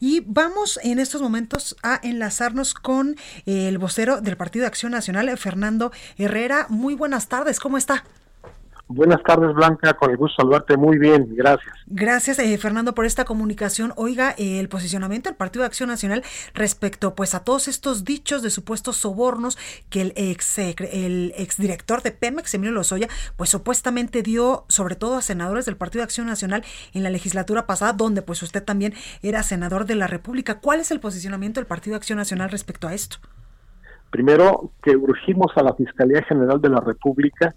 Y vamos en estos momentos a enlazarnos con el vocero del Partido de Acción Nacional, Fernando Herrera. Muy buenas tardes, ¿cómo está? Buenas tardes, Blanca. Con el gusto saludarte. Muy bien, gracias. Gracias, eh, Fernando, por esta comunicación. Oiga, eh, el posicionamiento del Partido de Acción Nacional respecto pues a todos estos dichos de supuestos sobornos que el ex el exdirector de Pemex, Emilio Lozoya, pues supuestamente dio sobre todo a senadores del Partido de Acción Nacional en la legislatura pasada, donde pues usted también era senador de la República. ¿Cuál es el posicionamiento del Partido de Acción Nacional respecto a esto? Primero, que urgimos a la Fiscalía General de la República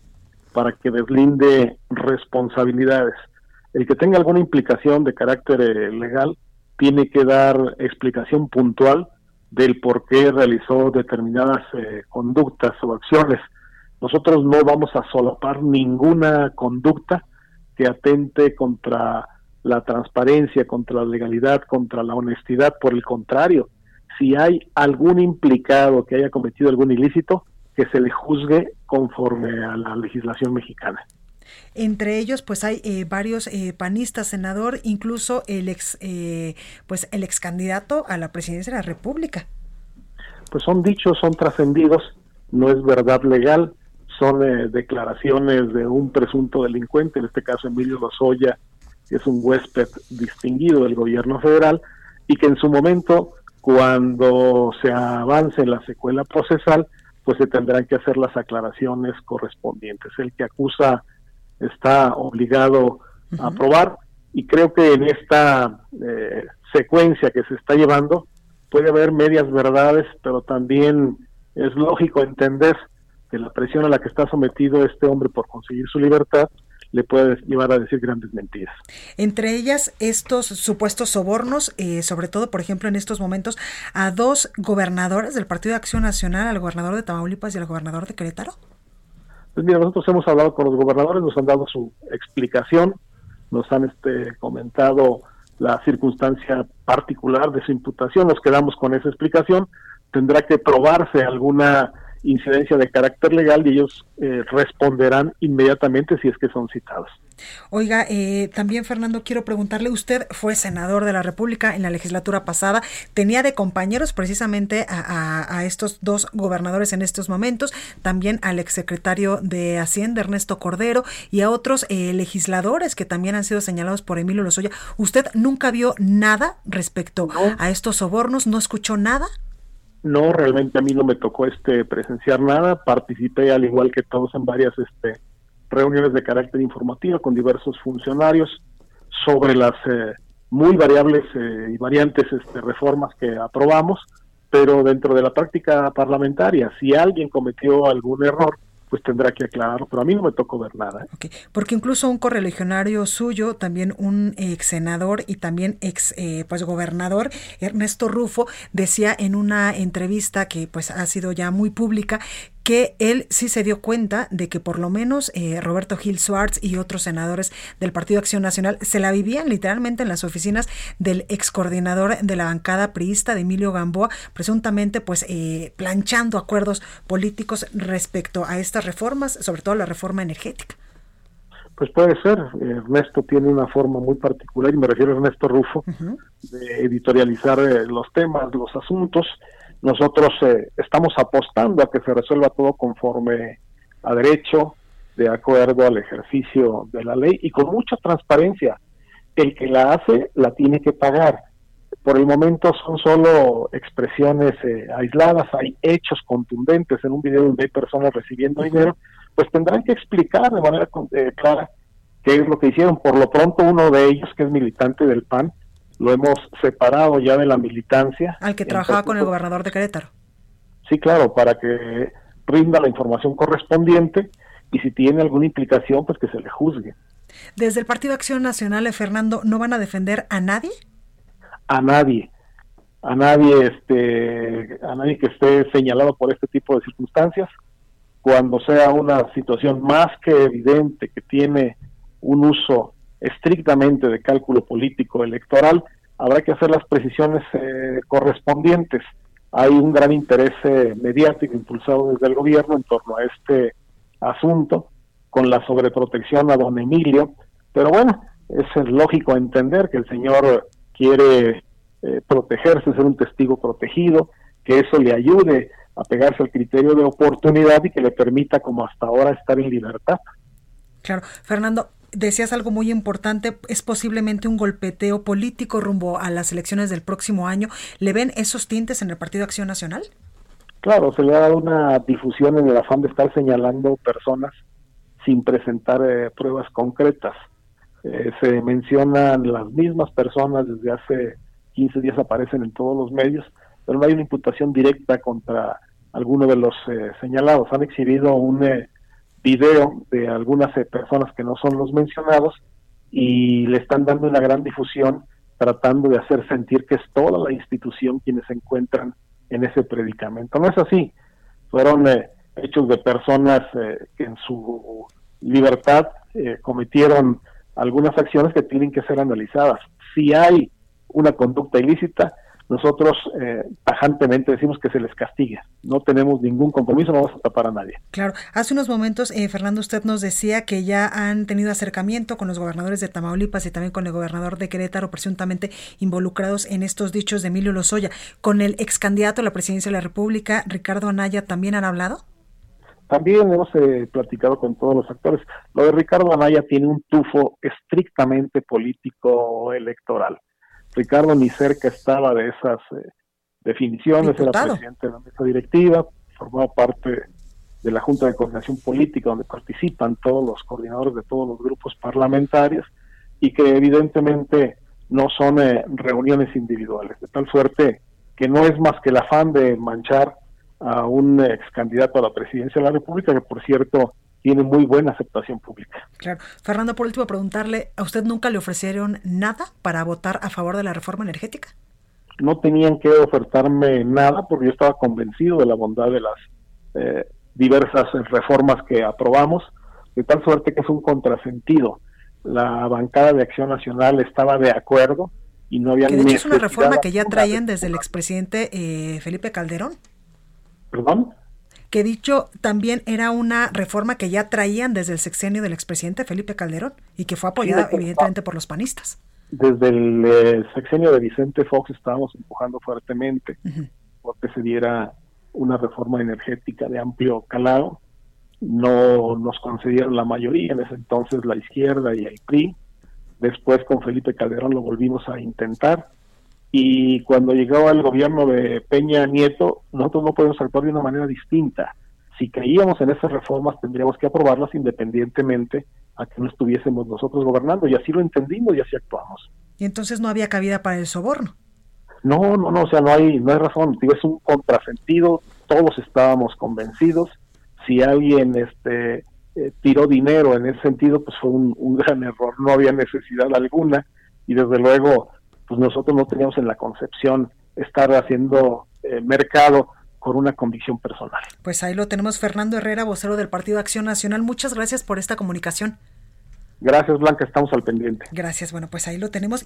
para que deslinde responsabilidades. El que tenga alguna implicación de carácter eh, legal tiene que dar explicación puntual del por qué realizó determinadas eh, conductas o acciones. Nosotros no vamos a solapar ninguna conducta que atente contra la transparencia, contra la legalidad, contra la honestidad. Por el contrario, si hay algún implicado que haya cometido algún ilícito, que se le juzgue conforme a la legislación mexicana. Entre ellos, pues hay eh, varios eh, panistas, senador, incluso el ex, eh, pues el ex candidato a la presidencia de la República. Pues son dichos, son trascendidos, no es verdad legal, son declaraciones de un presunto delincuente, en este caso Emilio Lozoya, que es un huésped distinguido del gobierno federal, y que en su momento, cuando se avance en la secuela procesal, pues se tendrán que hacer las aclaraciones correspondientes. El que acusa está obligado a probar y creo que en esta eh, secuencia que se está llevando puede haber medias verdades, pero también es lógico entender que la presión a la que está sometido este hombre por conseguir su libertad le puede llevar a decir grandes mentiras. Entre ellas, estos supuestos sobornos, eh, sobre todo, por ejemplo, en estos momentos, a dos gobernadores del Partido de Acción Nacional, al gobernador de Tamaulipas y al gobernador de Querétaro. Pues mira, nosotros hemos hablado con los gobernadores, nos han dado su explicación, nos han este, comentado la circunstancia particular de su imputación, nos quedamos con esa explicación, tendrá que probarse alguna incidencia de carácter legal y ellos eh, responderán inmediatamente si es que son citados. Oiga, eh, también Fernando, quiero preguntarle, usted fue senador de la República en la legislatura pasada, tenía de compañeros precisamente a, estos dos gobernadores en estos momentos, también al exsecretario de Hacienda, Ernesto Cordero, y a otros eh, legisladores que también han sido señalados por Emilio Lozoya. ¿Usted nunca vio nada respecto a estos sobornos? ¿No escuchó nada? No, realmente a mí no me tocó este presenciar nada. Participé al igual que todos en varias este, reuniones de carácter informativo con diversos funcionarios sobre las eh, muy variables eh, y variantes este, reformas que aprobamos, pero dentro de la práctica parlamentaria, si alguien cometió algún error, pues tendrá que aclararlo, pero a mí no me tocó ver nada. ¿eh? Porque incluso un correligionario suyo, también un ex senador y también ex eh, pues gobernador, Ernesto Rufo, decía en una entrevista que pues ha sido ya muy pública que él sí se dio cuenta de que por lo menos eh, Roberto Gil Schwartz y otros senadores del Partido Acción Nacional se la vivían literalmente en las oficinas del ex coordinador de la bancada priista de Emilio Gamboa, presuntamente pues eh, planchando acuerdos políticos respecto a estas reformas, sobre todo la reforma energética. Pues puede ser. Ernesto tiene una forma muy particular, y me refiero a Ernesto Rufo, de editorializar eh, los temas, los asuntos. Nosotros eh, estamos apostando a que se resuelva todo conforme a derecho, de acuerdo al ejercicio de la ley y con mucha transparencia. El que la hace la tiene que pagar. Por el momento son solo expresiones eh, aisladas, hay hechos contundentes en un video donde hay personas recibiendo dinero, pues tendrán que explicar de manera eh, clara qué es lo que hicieron. Por lo pronto uno de ellos, que es militante del PAN, lo hemos separado ya de la militancia. Al que trabajaba con el gobernador de Querétaro. Sí, claro, para que rinda la información correspondiente y si tiene alguna implicación, pues que se le juzgue. Desde el Partido Acción Nacional, Fernando, ¿no van a defender a nadie? A nadie a nadie este a nadie que esté señalado por este tipo de circunstancias cuando sea una situación más que evidente que tiene un uso estrictamente de cálculo político electoral habrá que hacer las precisiones eh, correspondientes. Hay un gran interés eh, mediático impulsado desde el gobierno en torno a este asunto con la sobreprotección a don Emilio. Pero bueno es lógico entender que el señor quiere eh, protegerse, ser un testigo protegido, que eso le ayude a pegarse al criterio de oportunidad y que le permita, como hasta ahora, estar en libertad. Claro, Fernando, decías algo muy importante, es posiblemente un golpeteo político rumbo a las elecciones del próximo año. ¿Le ven esos tintes en el Partido Acción Nacional? Claro, se le ha dado una difusión en el afán de estar señalando personas sin presentar eh, pruebas concretas. Eh, se mencionan las mismas personas desde hace 15 días aparecen en todos los medios, pero no hay una imputación directa contra alguno de los eh, señalados. Han exhibido un eh, video de algunas eh, personas que no son los mencionados y le están dando una gran difusión tratando de hacer sentir que es toda la institución quienes se encuentran en ese predicamento. No es así. Fueron hechos de personas que en su libertad cometieron algunas acciones que tienen que ser analizadas. Si hay una conducta ilícita, nosotros eh, tajantemente decimos que se les castigue. No tenemos ningún compromiso, no vamos a tapar a nadie. Claro, hace unos momentos, eh, Fernando, usted nos decía que ya han tenido acercamiento con los gobernadores de Tamaulipas y también con el gobernador de Querétaro, presuntamente involucrados en estos dichos de Emilio Lozoya. ¿Con el ex candidato a la presidencia de la República, Ricardo Anaya, también han hablado? También hemos eh, platicado con todos los actores. Lo de Ricardo Anaya tiene un tufo estrictamente político electoral Ricardo ni cerca estaba de esas eh, definiciones, era presidente de la mesa directiva, formaba parte de la Junta de Coordinación Política, donde participan todos los coordinadores de todos los grupos parlamentarios, y que evidentemente no son eh, reuniones individuales, de tal suerte que no es más que el afán de manchar a un ex candidato a la presidencia de la República, que por cierto tiene muy buena aceptación pública. Claro. Fernando, por último, preguntarle, ¿a usted nunca le ofrecieron nada para votar a favor de la reforma energética? No tenían que ofertarme nada porque yo estaba convencido de la bondad de las eh, diversas reformas que aprobamos, de tal suerte que es un contrasentido. La bancada de Acción Nacional estaba de acuerdo y no había... Que de hecho es una reforma que ya traían desde el expresidente eh, Felipe Calderón. ¿Perdón? Que dicho también era una reforma que ya traían desde el sexenio del expresidente Felipe Calderón y que fue apoyada evidentemente por los panistas. Desde el eh, sexenio de Vicente Fox estábamos empujando fuertemente porque se diera una reforma energética de amplio calado. No nos concedieron la mayoría, en ese entonces la izquierda y el PRI. Después con Felipe Calderón lo volvimos a intentar y cuando llegaba el gobierno de Peña Nieto, nosotros no podemos actuar de una manera distinta. Si creíamos en esas reformas, tendríamos que aprobarlas independientemente a que no estuviésemos nosotros gobernando, y así lo entendimos y así actuamos. Y entonces no había cabida para el soborno. No, no, no, o sea, no hay, no hay razón, digo, es un contrasentido, todos estábamos convencidos, si alguien este eh, tiró dinero en ese sentido, pues fue un, un gran error, no había necesidad alguna, y desde luego pues nosotros no teníamos en la concepción estar haciendo eh, mercado con una convicción personal. Pues ahí lo tenemos, Fernando Herrera, vocero del Partido Acción Nacional. Muchas gracias por esta comunicación. Gracias, Blanca, estamos al pendiente. Gracias, bueno, pues ahí lo tenemos.